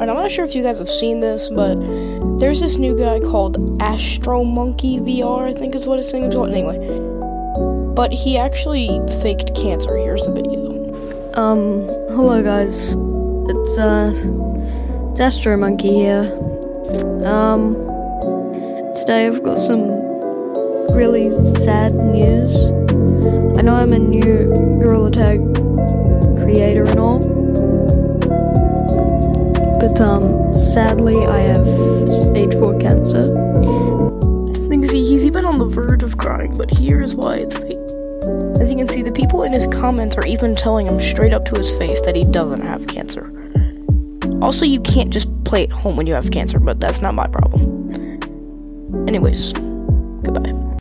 and I'm not sure if you guys have seen this, but there's this new guy called Astromonke VR, I think is what his thing is. Anyway, but he actually faked cancer. Here's the video. Um, hello guys. It's uh it's Astromonke here. Um today I've got some really sad news. I know I'm a new Gorilla Tag creator and all. But um sadly I have stage four cancer. Thing is, he's even on the verge of crying, but here's why it's fake. As you can see, the people in his comments are even telling him straight up to his face that he doesn't have cancer. Also, you can't just play at home when you have cancer, but that's not my problem. Anyways, goodbye.